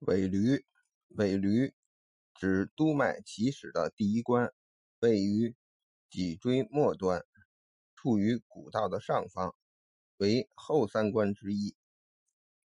尾闾尾闾指督脉起始的第一关位于脊椎末端处于骨道的上方为后三关之一。